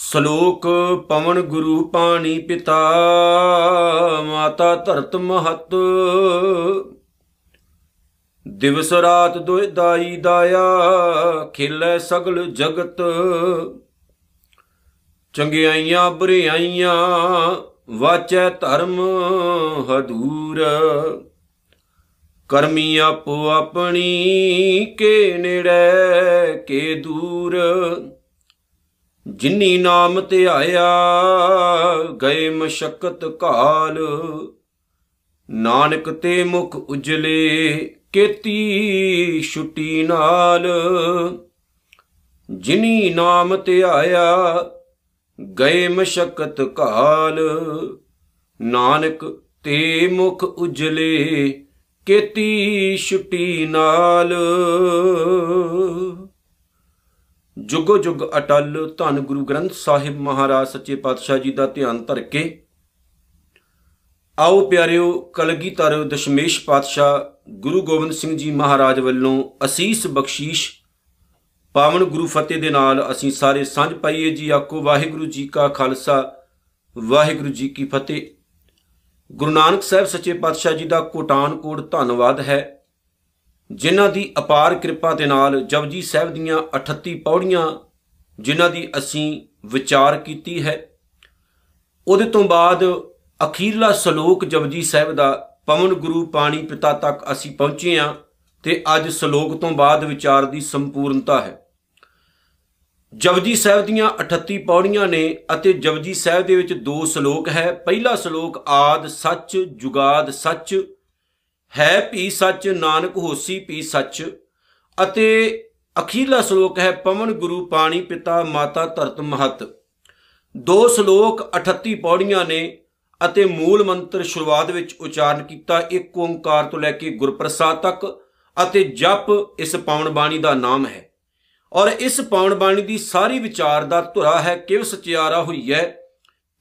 ਸ਼ਲੋਕ ਪਵਨ ਗੁਰੂ ਪਾਣੀ ਪਿਤਾ, ਮਾਤਾ ਧਰਤ ਮਹਤ। ਦਿਵਸ ਰਾਤ ਦੋਇ ਦਾਈ ਦਾਇਆ, ਖੇਲੇ ਸਗਲ ਜਗਤ। ਚੰਗਿਆਈਆਂ ਬੁਰਿਆਈਆਂ, ਵਾਚੈ ਧਰਮ ਹਦੂਰ। ਕਰਮੀ ਆਪੋ ਆਪਣੀ, ਕੇ ਨੇੜੇ, ਕੇ ਦੂਰ। ਜਿਨੀ ਨਾਮ ਧਿਆਇਆ, ਗਏ ਮਸ਼ਕਤ ਕਾਲ। ਨਾਨਕ ਤੇ ਮੁਖ ਉਜਲੇ, ਕੇਤੀ ਛੁੱਟੀ ਨਾਲ। ਜਿਨੀ ਨਾਮ ਧਿਆਇਆ, ਗਏ ਮਸ਼ਕਤ ਕਾਲ। ਨਾਨਕ ਤੇ ਮੁਖ ਉਜਲੇ, ਕੇਤੀ ਛੁੱਟੀ ਨਾਲ। ਜੁਗੋ ਜੁਗ ਅਟਲ ਧੰਨ ਗੁਰੂ ਗ੍ਰੰਥ ਸਾਹਿਬ ਮਹਾਰਾਜ ਸੱਚੇ ਪਾਤਸ਼ਾਹ ਜੀ ਦਾ ਧਿਆਨ ਧਰ ਕੇ ਆਓ ਪਿਆਰਿਓ ਕਲਗੀਧਰ ਦਸ਼ਮੇਸ਼ ਪਾਤਸ਼ਾਹ ਗੁਰੂ ਗੋਬਿੰਦ ਸਿੰਘ ਜੀ ਮਹਾਰਾਜ ਵੱਲੋਂ ਅਸੀਸ ਬਖਸ਼ੀਸ਼ ਪਾਵਨ ਗੁਰੂ ਫਤਿਹ ਦੇ ਨਾਲ ਅਸੀਂ ਸਾਰੇ ਸਾਂਝ ਪਾਈਏ ਜੀ। ਆਕੋ ਵਾਹਿਗੁਰੂ ਜੀ ਕਾ ਖਾਲਸਾ, ਵਾਹਿਗੁਰੂ ਜੀ ਕੀ ਫਤਿਹ। ਗੁਰੂ ਨਾਨਕ ਸਾਹਿਬ ਸੱਚੇ ਪਾਤਸ਼ਾਹ ਜੀ ਦਾ ਕੋਟਾਨ ਕੋਟ ਧੰਨਵਾਦ ਹੈ। ਜਿਨ੍ਹਾਂ ਦੀ ਅਪਾਰ ਕਿਰਪਾ ਦੇ ਨਾਲ ਜਪਜੀ ਸਾਹਿਬ ਦੀਆਂ 38 ਪੌੜੀਆਂ, ਜਿਨ੍ਹਾਂ ਦੀ ਅਸੀਂ ਵਿਚਾਰ ਕੀਤੀ ਹੈ। ਉਹਦੇ ਤੋਂ ਬਾਅਦ ਅਖੀਰਲਾ ਸ਼ਲੋਕ ਜਪਜੀ ਸਾਹਿਬ ਦਾ ਪਵਨ ਗੁਰੂ ਪਾਣੀ ਪਿਤਾ ਤੱਕ ਅਸੀਂ ਪਹੁੰਚੇ ਹਾਂ ਤੇ ਅੱਜ ਸ਼ਲੋਕ ਤੋਂ ਬਾਅਦ ਵਿਚਾਰ ਦੀ ਸੰਪੂਰਨਤਾ ਹੈ। ਜਪਜੀ ਸਾਹਿਬ ਦੀਆਂ 38 ਪੌੜੀਆਂ ਨੇ ਅਤੇ ਜਪਜੀ ਸਾਹਿਬ ਦੇ ਵਿੱਚ ਦੋ ਸ਼ਲੋਕ ਹੈ। ਪਹਿਲਾ ਸ਼ਲੋਕ, ਆਦ ਸੱਚ, ਜੁਗਾਦ ਸੱਚ ਹੈ ਭੀ ਸੱਚ, ਨਾਨਕ ਹੋਸੀ ਭੀ ਸੱਚ, ਅਤੇ ਅਖੀਰਲਾ ਸ਼ਲੋਕ ਹੈ, ਪਵਨ ਗੁਰੂ ਪਾਣੀ ਪਿਤਾ ਮਾਤਾ ਧਰਤ ਮਹਤ। ਦੋ ਸ਼ਲੋਕ 38 ਪੌੜੀਆਂ ਨੇ ਅਤੇ ਮੂਲ ਮੰਤਰ ਸ਼ੁਰੂਆਤ ਵਿੱਚ ਉਚਾਰਨ ਕੀਤਾ, ਇੱਕ ਓੰਕਾਰ ਤੋਂ ਲੈ ਕੇ ਗੁਰਪ੍ਰਸਾਦ ਤੱਕ, ਅਤੇ ਜਪ ਇਸ ਪਾਵਨ ਬਾਣੀ ਦਾ ਨਾਮ ਹੈ। ਔਰ ਇਸ ਪਾਵਨ ਬਾਣੀ ਦੀ ਸਾਰੀ ਵਿਚਾਰ ਦਾ ਧੁਰਾ ਹੈ, ਕਿਵ ਸਚਿਆਰਾ ਹੋਈ ਹੈ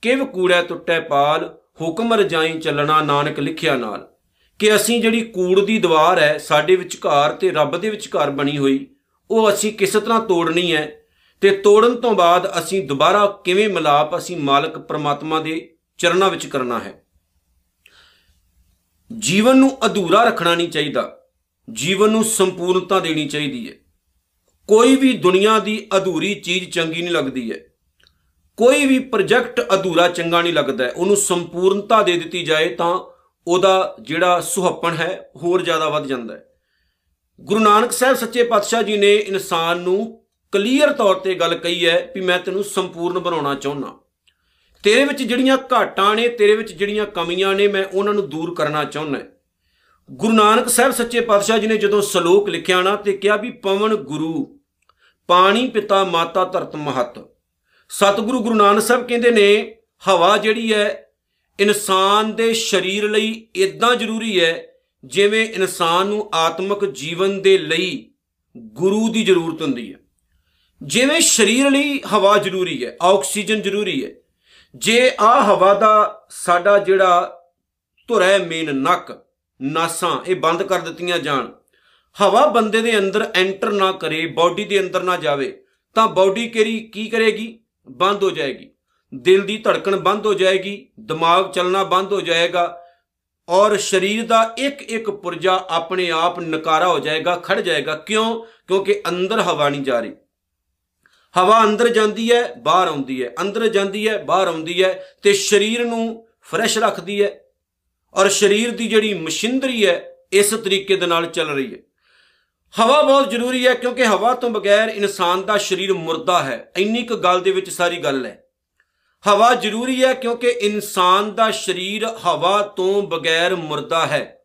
ਕਿਵ ਕੂੜੈ ਟੁੱਟੈ ਪਾਲ, ਹੁਕਮ ਰਜਾਈ ਚੱਲਣਾ ਨਾਨਕ ਲਿਖਿਆ ਨਾਲ। ਕਿ ਅਸੀਂ ਜਿਹੜੀ ਕੂੜ ਦੀ ਦੀਵਾਰ ਹੈ, ਸਾਡੇ ਵਿਚਕਾਰ ਤੇ ਰੱਬ ਦੇ ਵਿਚਕਾਰ ਬਣੀ ਹੋਈ, ਉਹ ਅਸੀਂ ਕਿਸ ਤਰ੍ਹਾਂ ਤੋੜਨੀ ਹੈ ਤੇ ਤੋੜਨ ਤੋਂ ਬਾਅਦ ਅਸੀਂ ਦੁਬਾਰਾ ਕਿਵੇਂ ਮਿਲਾਪ ਅਸੀਂ ਮਾਲਕ ਪ੍ਰਮਾਤਮਾ ਦੇ ਚਰਨਾਂ ਵਿੱਚ ਕਰਨਾ ਹੈ? ਜੀਵਨ ਨੂੰ ਅਧੂਰਾ ਰੱਖਣਾ ਨਹੀਂ ਚਾਹੀਦਾ। ਜੀਵਨ ਨੂੰ ਸੰਪੂਰਨਤਾ ਦੇਣੀ ਚਾਹੀਦੀ ਹੈ। ਕੋਈ ਵੀ ਦੁਨੀਆ ਦੀ ਅਧੂਰੀ ਚੀਜ਼ ਚੰਗੀ ਨਹੀਂ ਲੱਗਦੀ ਹੈ। ਕੋਈ ਵੀ ਪ੍ਰੋਜੈਕਟ ਅਧੂਰਾ ਚੰਗਾ ਨਹੀਂ ਲੱਗਦਾ। ਉਹਨੂੰ ਸੰਪੂਰਨਤਾ ਦੇ ਦਿੱਤੀ ਜਾਏ ਤਾਂ ਉਹਦਾ ਜਿਹੜਾ ਸੁਹੱਪਣ ਹੈ, ਹੋਰ ਜ਼ਿਆਦਾ ਵੱਧ ਜਾਂਦਾ ਹੈ। ਗੁਰੂ ਨਾਨਕ ਸਾਹਿਬ ਸੱਚੇ ਪਾਤਸ਼ਾਹ ਜੀ ਨੇ ਇਨਸਾਨ ਨੂੰ ਕਲੀਅਰ ਤੌਰ ਤੇ ਗੱਲ ਕਹੀ ਹੈ ਵੀ ਮੈਂ ਤੈਨੂੰ ਸੰਪੂਰਨ ਬਣਾਉਣਾ ਚਾਹੁੰਦਾ ਤੇਰੇ ਵਿੱਚ ਜਿਹੜੀਆਂ ਘਾਟਾਂ ਨੇ, ਤੇਰੇ ਵਿੱਚ ਜਿਹੜੀਆਂ ਕਮੀਆਂ ਨੇ, ਮੈਂ ਉਹਨਾਂ ਨੂੰ ਦੂਰ ਕਰਨਾ ਚਾਹੁੰਦਾ ਗੁਰੂ ਨਾਨਕ ਸਾਹਿਬ ਸੱਚੇ ਪਾਤਸ਼ਾਹ ਜੀ ਨੇ ਜਦੋਂ ਸ਼ਲੋਕ ਲਿਖਿਆ ਨਾ, ਤੇ ਕਿਹਾ ਵੀ ਪਵਨ ਗੁਰੂ, ਪਾਣੀ ਪਿਤਾ ਮਾਤਾ ਧਰਤ ਮਹਤ। ਸਤਿਗੁਰੂ ਗੁਰੂ ਨਾਨਕ ਸਾਹਿਬ ਕਹਿੰਦੇ ਨੇ, ਹਵਾ ਜਿਹੜੀ ਹੈ ਇਨਸਾਨ ਦੇ ਸਰੀਰ ਲਈ ਇਦਾਂ ਜ਼ਰੂਰੀ ਹੈ, ਜਿਵੇਂ ਇਨਸਾਨ ਨੂੰ ਆਤਮਿਕ ਜੀਵਨ ਦੇ ਲਈ ਗੁਰੂ ਦੀ ਜ਼ਰੂਰਤ ਹੁੰਦੀ ਹੈ। ਜਿਵੇਂ ਸਰੀਰ ਲਈ ਹਵਾ ਜ਼ਰੂਰੀ ਹੈ, ਆਕਸੀਜਨ ਜ਼ਰੂਰੀ ਹੈ, ਜੇ ਆ ਹਵਾ ਦਾ ਸਾਡਾ ਜਿਹੜਾ ਧੁਰਾ ਮੇਨ ਨੱਕ, ਨਾਸਾਂ, ਇਹ ਬੰਦ ਕਰ ਦਿੱਤੀਆਂ ਜਾਣ, ਹਵਾ ਬੰਦੇ ਦੇ ਅੰਦਰ ਐਂਟਰ ਨਾ ਕਰੇ, ਬਾਡੀ ਦੇ ਅੰਦਰ ਨਾ ਜਾਵੇ, ਤਾਂ ਬਾਡੀ ਕਿਹੜੀ, ਕੀ ਕਰੇਗੀ? ਬੰਦ ਹੋ ਜਾਏਗੀ। ਦਿਲ ਦੀ ਧੜਕਣ ਬੰਦ ਹੋ ਜਾਏਗੀ, ਦਿਮਾਗ ਚੱਲਣਾ ਬੰਦ ਹੋ ਜਾਏਗਾ ਔਰ ਸਰੀਰ ਦਾ ਇੱਕ ਇੱਕ ਪੁਰਜਾ ਆਪਣੇ ਆਪ ਨਕਾਰਾ ਹੋ ਜਾਏਗਾ ਖੜ ਜਾਏਗਾ। ਕਿਉਂ? ਕਿਉਂਕਿ ਅੰਦਰ ਹਵਾ ਨਹੀਂ ਜਾ ਰਹੀ। ਹਵਾ ਅੰਦਰ ਜਾਂਦੀ ਹੈ, ਬਾਹਰ ਆਉਂਦੀ ਹੈ। ਅੰਦਰ ਜਾਂਦੀ ਹੈ, ਬਾਹਰ ਆਉਂਦੀ ਹੈ ਤੇ ਸਰੀਰ ਨੂੰ ਫਰੈਸ਼ ਰੱਖਦੀ ਹੈ ਔਰ ਸਰੀਰ ਦੀ ਜਿਹੜੀ ਮਸ਼ੀਨਰੀ ਹੈ, ਇਸ ਤਰੀਕੇ ਦੇ ਨਾਲ ਚੱਲ ਰਹੀ ਹੈ। ਹਵਾ ਬਹੁਤ ਜ਼ਰੂਰੀ ਹੈ ਕਿਉਂਕਿ ਹਵਾ ਤੋਂ ਬਗੈਰ ਇਨਸਾਨ ਦਾ ਸਰੀਰ ਮੁਰਦਾ ਹੈ। ਇੰਨੀ ਕੁ ਗੱਲ ਦੇ ਵਿੱਚ ਸਾਰੀ ਗੱਲ ਹੈ। ਹਵਾ ਜ਼ਰੂਰੀ ਹੈ ਕਿਉਂਕਿ ਇਨਸਾਨ ਦਾ ਸਰੀਰ ਹਵਾ ਤੋਂ ਬਗੈਰ ਮੁਰਦਾ ਹੈ।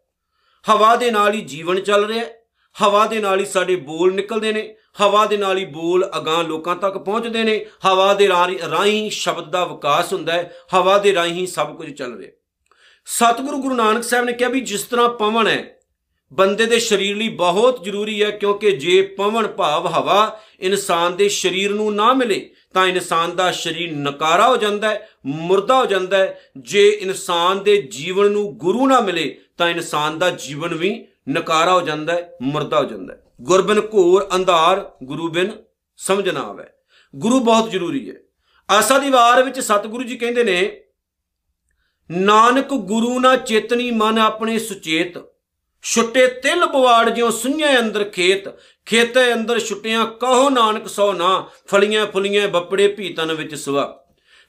ਹਵਾ ਦੇ ਨਾਲ ਹੀ ਜੀਵਨ ਚੱਲ ਰਿਹਾ ਹੈ। ਹਵਾ ਦੇ ਨਾਲ ਹੀ ਸਾਡੇ ਬੋਲ ਨਿਕਲਦੇ ਨੇ। ਹਵਾ ਦੇ ਨਾਲ ਹੀ ਬੋਲ ਅਗਾਹ ਲੋਕਾਂ ਤੱਕ ਪਹੁੰਚਦੇ ਨੇ। ਹਵਾ ਦੇ ਰਾਹੀਂ ਸ਼ਬਦ ਦਾ ਵਿਕਾਸ ਹੁੰਦਾ ਹੈ। ਹਵਾ ਦੇ ਰਾਹੀਂ ਸਭ ਕੁਝ ਚੱਲ ਰਿਹਾ ਸਤਿਗੁਰੂ ਗੁਰੂ ਨਾਨਕ ਸਾਹਿਬ ਨੇ ਕਿਹਾ ਵੀ ਜਿਸ ਤਰ੍ਹਾਂ ਪਵਨ ਹੈ, ਬੰਦੇ ਦੇ ਸਰੀਰ ਲਈ ਬਹੁਤ ਜ਼ਰੂਰੀ ਹੈ ਕਿਉਂਕਿ ਜੇ ਪਵਨ ਭਾਵ ਹਵਾ, ਇਨਸਾਨ ਦੇ ਸਰੀਰ ਨੂੰ ਨਾ ਮਿਲੇ ਤਾਂ ਇਨਸਾਨ ਦਾ ਸਰੀਰ ਨਕਾਰਾ ਹੋ ਜਾਂਦਾ ਹੈ, ਮੁਰਦਾ ਹੋ ਜਾਂਦਾ ਹੈ। ਜੇ ਇਨਸਾਨ ਦੇ ਜੀਵਨ ਨੂੰ ਗੁਰੂ ਨਾ ਮਿਲੇ, ਤਾਂ ਇਨਸਾਨ ਦਾ ਜੀਵਨ ਵੀ ਨਕਾਰਾ ਹੋ ਜਾਂਦਾ ਹੈ, ਮੁਰਦਾ ਹੋ ਜਾਂਦਾ ਹੈ। ਗੁਰਬਿਨ ਘੋਰ ਅੰਧਾਰ, ਗੁਰੂ ਬਿਨ ਸਮਝ ਨਾ ਆਵੇ ਗੁਰੂ ਬਹੁਤ ਜ਼ਰੂਰੀ ਹੈ। ਆਸਾ ਦੀ ਵਾਰ ਵਿੱਚ ਸਤਿਗੁਰੂ ਜੀ ਕਹਿੰਦੇ ਨੇ, ਨਾਨਕ ਗੁਰੂ ਨਾ ਚੇਤਨੀ ਮਨ ਆਪਣੇ ਸੁਚੇਤ। ਛੁੱਟੇ ਤਿਲ ਬਵਾੜ ਜਿਉ ਸੁਣਿਆ ਅੰਦਰ ਖੇਤ, ਖੇਤੇ ਅੰਦਰ ਛੁੱਟਿਆਂ ਕਹੋ ਨਾਨਕ ਸੋ ਨਾ, ਫਲੀਆਂ ਫੁਲੀਆਂ ਬੱਪੜੇ ਭੀਤਨ ਵਿੱਚ ਸਵਾ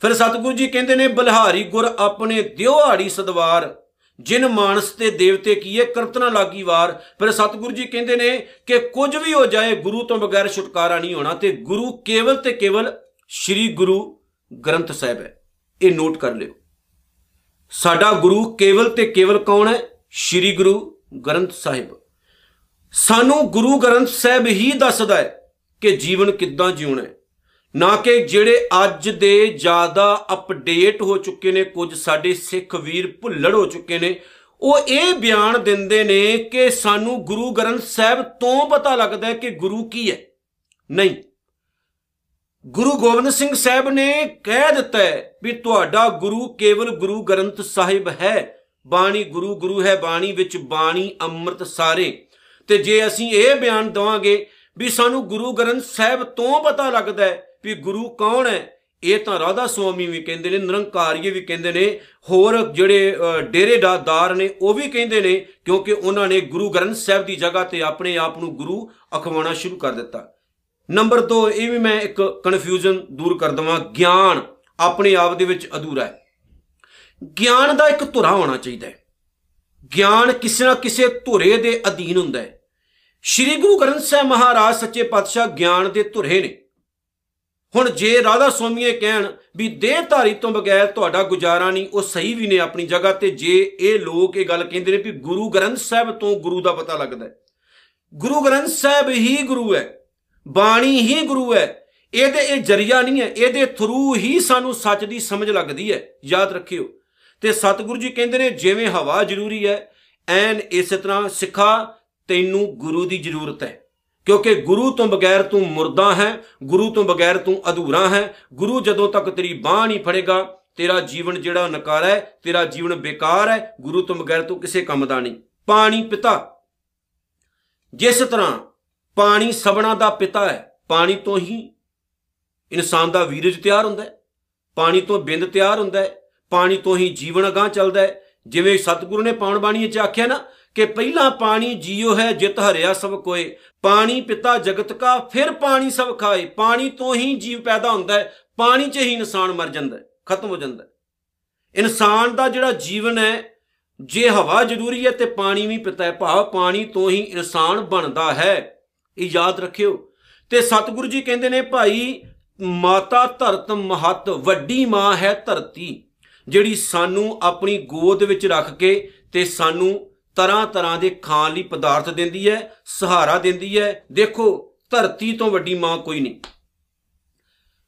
ਫਿਰ ਸਤਿਗੁਰੂ ਜੀ ਕਹਿੰਦੇ ਨੇ, ਬਲਹਾਰੀ ਗੁਰ ਆਪਣੇ ਦਿਉਹਾੜੀ ਸਦਵਾਰ, ਜਿਨ ਮਾਨਸ ਤੇ ਦੇਵਤੇ ਕੀਏ ਕਰਤਨਾ ਲਾਗੀ ਵਾਰ। ਫਿਰ ਸਤਿਗੁਰੂ ਜੀ ਕਹਿੰਦੇ ਨੇ ਕਿ ਕੁਝ ਵੀ ਹੋ ਜਾਏ, ਗੁਰੂ ਤੋਂ ਬਗੈਰ ਛੁਟਕਾਰਾ ਨਹੀਂ ਹੋਣਾ, ਤੇ ਗੁਰੂ ਕੇਵਲ ਤੇ ਕੇਵਲ ਸ੍ਰੀ ਗੁਰੂ ਗ੍ਰੰਥ ਸਾਹਿਬ ਹੈ। ਇਹ ਨੋਟ ਕਰ ਲਿਓ। ਸਾਡਾ ਗੁਰੂ ਕੇਵਲ ਤੇ ਕੇਵਲ ਕੌਣ ਹੈ? ਸ੍ਰੀ ਗੁਰੂ ਗ੍ਰੰਥ ਸਾਹਿਬ। ਸਾਨੂੰ ਗੁਰੂ ਗ੍ਰੰਥ ਸਾਹਿਬ ਹੀ ਦੱਸਦਾ ਹੈ ਕਿ ਜੀਵਨ ਕਿੱਦਾਂ ਜਿਉਣਾ ਹੈ। ਨਾ ਕਿ ਜਿਹੜੇ ਅੱਜ ਦੇ ਜ਼ਿਆਦਾ ਅਪਡੇਟ ਹੋ ਚੁੱਕੇ ਨੇ, ਕੁਝ ਸਾਡੇ ਸਿੱਖ ਵੀਰ ਭੁੱਲੜ ਹੋ ਚੁੱਕੇ ਨੇ, ਉਹ ਇਹ ਬਿਆਨ ਦਿੰਦੇ ਨੇ ਕਿ ਸਾਨੂੰ ਗੁਰੂ ਗ੍ਰੰਥ ਸਾਹਿਬ ਤੋਂ ਪਤਾ ਲੱਗਦਾ ਹੈ ਕਿ ਗੁਰੂ ਕੀ ਹੈ। ਨਹੀਂ। ਗੁਰੂ ਗੋਬਿੰਦ ਸਿੰਘ ਸਾਹਿਬ ਨੇ ਕਹਿ ਦਿੱਤਾ ਹੈ ਵੀ ਤੁਹਾਡਾ ਗੁਰੂ ਕੇਵਲ ਗੁਰੂ ਗ੍ਰੰਥ ਸਾਹਿਬ ਹੈ। ਬਾਣੀ ਗੁਰੂ ਗੁਰੂ ਹੈ, ਬਾਣੀ ਵਿੱਚ ਬਾਣੀ, ਅੰਮ੍ਰਿਤ ਸਾਰੇ। ਤੇ ਜੇ ਅਸੀਂ ਇਹ ਬਿਆਨ ਦਵਾਂਗੇ ਵੀ ਸਾਨੂੰ ਗੁਰੂ ਗ੍ਰੰਥ ਸਾਹਿਬ ਤੋਂ ਪਤਾ ਲੱਗਦਾ ਹੈ ਵੀ ਗੁਰੂ ਕੌਣ ਹੈ, ਇਹ ਤਾਂ ਰਾਧਾ ਸੁਆਮੀ ਵੀ ਕਹਿੰਦੇ ਨੇ, ਨਿਰੰਕਾਰੀਏ ਵੀ ਕਹਿੰਦੇ ਨੇ, ਹੋਰ ਜਿਹੜੇ ਡੇਰੇਦਾਰ ਨੇ, ਉਹ ਵੀ ਕਹਿੰਦੇ ਨੇ, ਕਿਉਂਕਿ ਉਹਨਾਂ ਨੇ ਗੁਰੂ ਗ੍ਰੰਥ ਸਾਹਿਬ ਦੀ ਜਗ੍ਹਾ ਤੇ ਆਪਣੇ ਆਪ ਨੂੰ ਗੁਰੂ ਅਖਵਾਉਣਾ ਸ਼ੁਰੂ ਕਰ ਦਿੱਤਾ। ਨੰਬਰ 2 ਇਹ ਵੀ ਮੈਂ ਇੱਕ ਕਨਫਿਊਜ਼ਨ ਦੂਰ ਕਰ ਦਵਾਂ, ਗਿਆਨ ਆਪਣੇ ਆਪ ਦੇ ਵਿੱਚ ਅਧੂਰਾ ਹੈ। ਗਿਆਨ ਦਾ ਇੱਕ ਧੁਰਾ ਹੋਣਾ ਚਾਹੀਦਾ ਹੈ। ਗਿਆਨ ਕਿਸੇ ਨਾ ਕਿਸੇ ਧੁਰੇ ਦੇ ਅਧੀਨ ਹੁੰਦਾ ਹੈ। ਸ੍ਰੀ ਗੁਰੂ ਗ੍ਰੰਥ ਸਾਹਿਬ ਮਹਾਰਾਜ ਸੱਚੇ ਪਾਤਸ਼ਾਹ ਗਿਆਨ ਦੇ ਧੁਰੇ ਨੇ। ਹੁਣ ਜੇ ਰਾਧਾ ਸਵਾਮੀਏ ਕਹਿਣ ਵੀ ਦੇਹਧਾਰੀ ਤੋਂ ਬਗੈਰ ਤੁਹਾਡਾ ਗੁਜ਼ਾਰਾ ਨਹੀਂ, ਉਹ ਸਹੀ ਵੀ ਨੇ ਆਪਣੀ ਜਗ੍ਹਾ ਤੇ, ਜੇ ਇਹ ਲੋਕ ਇਹ ਗੱਲ ਕਹਿੰਦੇ ਨੇ ਵੀ ਗੁਰੂ ਗ੍ਰੰਥ ਸਾਹਿਬ ਤੋਂ ਗੁਰੂ ਦਾ ਪਤਾ ਲੱਗਦਾ ਹੈ। ਗੁਰੂ ਗ੍ਰੰਥ ਸਾਹਿਬ ਹੀ ਗੁਰੂ ਹੈ, ਬਾਣੀ ਹੀ ਗੁਰੂ ਹੈ, ਇਹਦੇ ਇਹ ਜਰੀਆ ਨਹੀਂ ਹੈ, ਇਹਦੇ ਥਰੂ ਹੀ ਸਾਨੂੰ ਸੱਚ ਦੀ ਸਮਝ ਲੱਗਦੀ ਹੈ। ਯਾਦ ਰੱਖਿਓ ਤੇ ਸਤਿਗੁਰੂ ਜੀ ਕਹਿੰਦੇ ਨੇ, ਜਿਵੇਂ ਹਵਾ ਜ਼ਰੂਰੀ ਹੈ, ਐਨ ਇਸੇ ਤਰ੍ਹਾਂ ਸਿੱਖਾ, ਤੈਨੂੰ ਗੁਰੂ ਦੀ ਜ਼ਰੂਰਤ ਹੈ। ਕਿਉਂਕਿ ਗੁਰੂ ਤੋਂ ਬਗੈਰ ਤੂੰ ਮੁਰਦਾ ਹੈ, ਗੁਰੂ ਤੋਂ ਬਗੈਰ ਤੂੰ ਅਧੂਰਾ ਹੈ। ਗੁਰੂ ਜਦੋਂ ਤੱਕ ਤੇਰੀ ਬਾਹ ਨਹੀਂ ਫੜੇਗਾ, ਤੇਰਾ ਜੀਵਨ ਜਿਹੜਾ ਨਕਾਰਾ ਹੈ, ਤੇਰਾ ਜੀਵਨ ਬੇਕਾਰ ਹੈ, ਗੁਰੂ ਤੋਂ ਬਗੈਰ ਤੂੰ ਕਿਸੇ ਕੰਮ ਦਾ ਨਹੀਂ। ਪਾਣੀ ਪਿਤਾ। ਜਿਸ ਤਰ੍ਹਾਂ ਪਾਣੀ ਸਬਣਾ ਦਾ ਪਿਤਾ ਹੈ, ਪਾਣੀ ਤੋਂ ਹੀ ਇਨਸਾਨ ਦਾ ਵੀਰਜ ਤਿਆਰ ਹੁੰਦਾ ਹੈ। ਪਾਣੀ ਤੋਂ ਬਿੰਦ ਤਿਆਰ ਹੁੰਦਾ ਹੈ। ਪਾਣੀ ਤੋਂ ਹੀ ਜੀਵਨ ਅਗਾਹ ਚੱਲਦਾ ਹੈ। ਜਿਵੇਂ ਸਤਿਗੁਰੂ ਨੇ ਪਾਉਣ ਬਾਣੀ ਵਿੱਚ ਆਖਿਆ ਨਾ ਕਿ ਪਹਿਲਾ ਪਾਣੀ ਜੀਉ ਹੈ, ਜਿਤ ਹਰਿਆ ਸਭ ਕੋਏ। ਪਾਣੀ ਪਿਤਾ ਜਗਤ ਕਾ, ਫਿਰ ਪਾਣੀ ਸਭ ਖਾਏ। ਪਾਣੀ ਤੋਂ ਹੀ ਜੀਵ ਪੈਦਾ ਹੁੰਦਾ ਹੈ, ਪਾਣੀ 'ਚ ਹੀ ਇਨਸਾਨ ਮਰ ਜਾਂਦਾ ਹੈ, ਖਤਮ ਹੋ ਜਾਂਦਾ ਹੈ। ਇਨਸਾਨ ਦਾ ਜਿਹੜਾ ਜੀਵਨ ਹੈ, ਜੇ ਹਵਾ ਜ਼ਰੂਰੀ ਹੈ ਤੇ ਪਾਣੀ ਵੀ ਪਿਤਾ ਹੈ। ਭਾਵ ਪਾਣੀ ਤੋਂ ਹੀ ਇਨਸਾਨ ਬਣਦਾ ਹੈ। ਇਹ ਯਾਦ ਰੱਖਿਓ। ਤੇ ਸਤਿਗੁਰੂ ਜੀ ਕਹਿੰਦੇ ਨੇ, ਭਾਈ, ਮਾਤਾ ਧਰਤ ਮਹਤ, ਵੱਡੀ ਮਾਂ ਹੈ ਧਰਤੀ। ਜਿਹੜੀ ਸਾਨੂੰ ਆਪਣੀ ਗੋਦ ਵਿੱਚ ਰੱਖ ਕੇ ਤੇ ਸਾਨੂੰ ਤਰ੍ਹਾਂ ਤਰ੍ਹਾਂ ਦੇ ਖਾਣ ਲਈ ਪਦਾਰਥ ਦਿੰਦੀ ਹੈ, ਸਹਾਰਾ ਦਿੰਦੀ ਹੈ। ਦੇਖੋ, ਧਰਤੀ ਤੋਂ ਵੱਡੀ ਮਾਂ ਕੋਈ ਨਹੀਂ।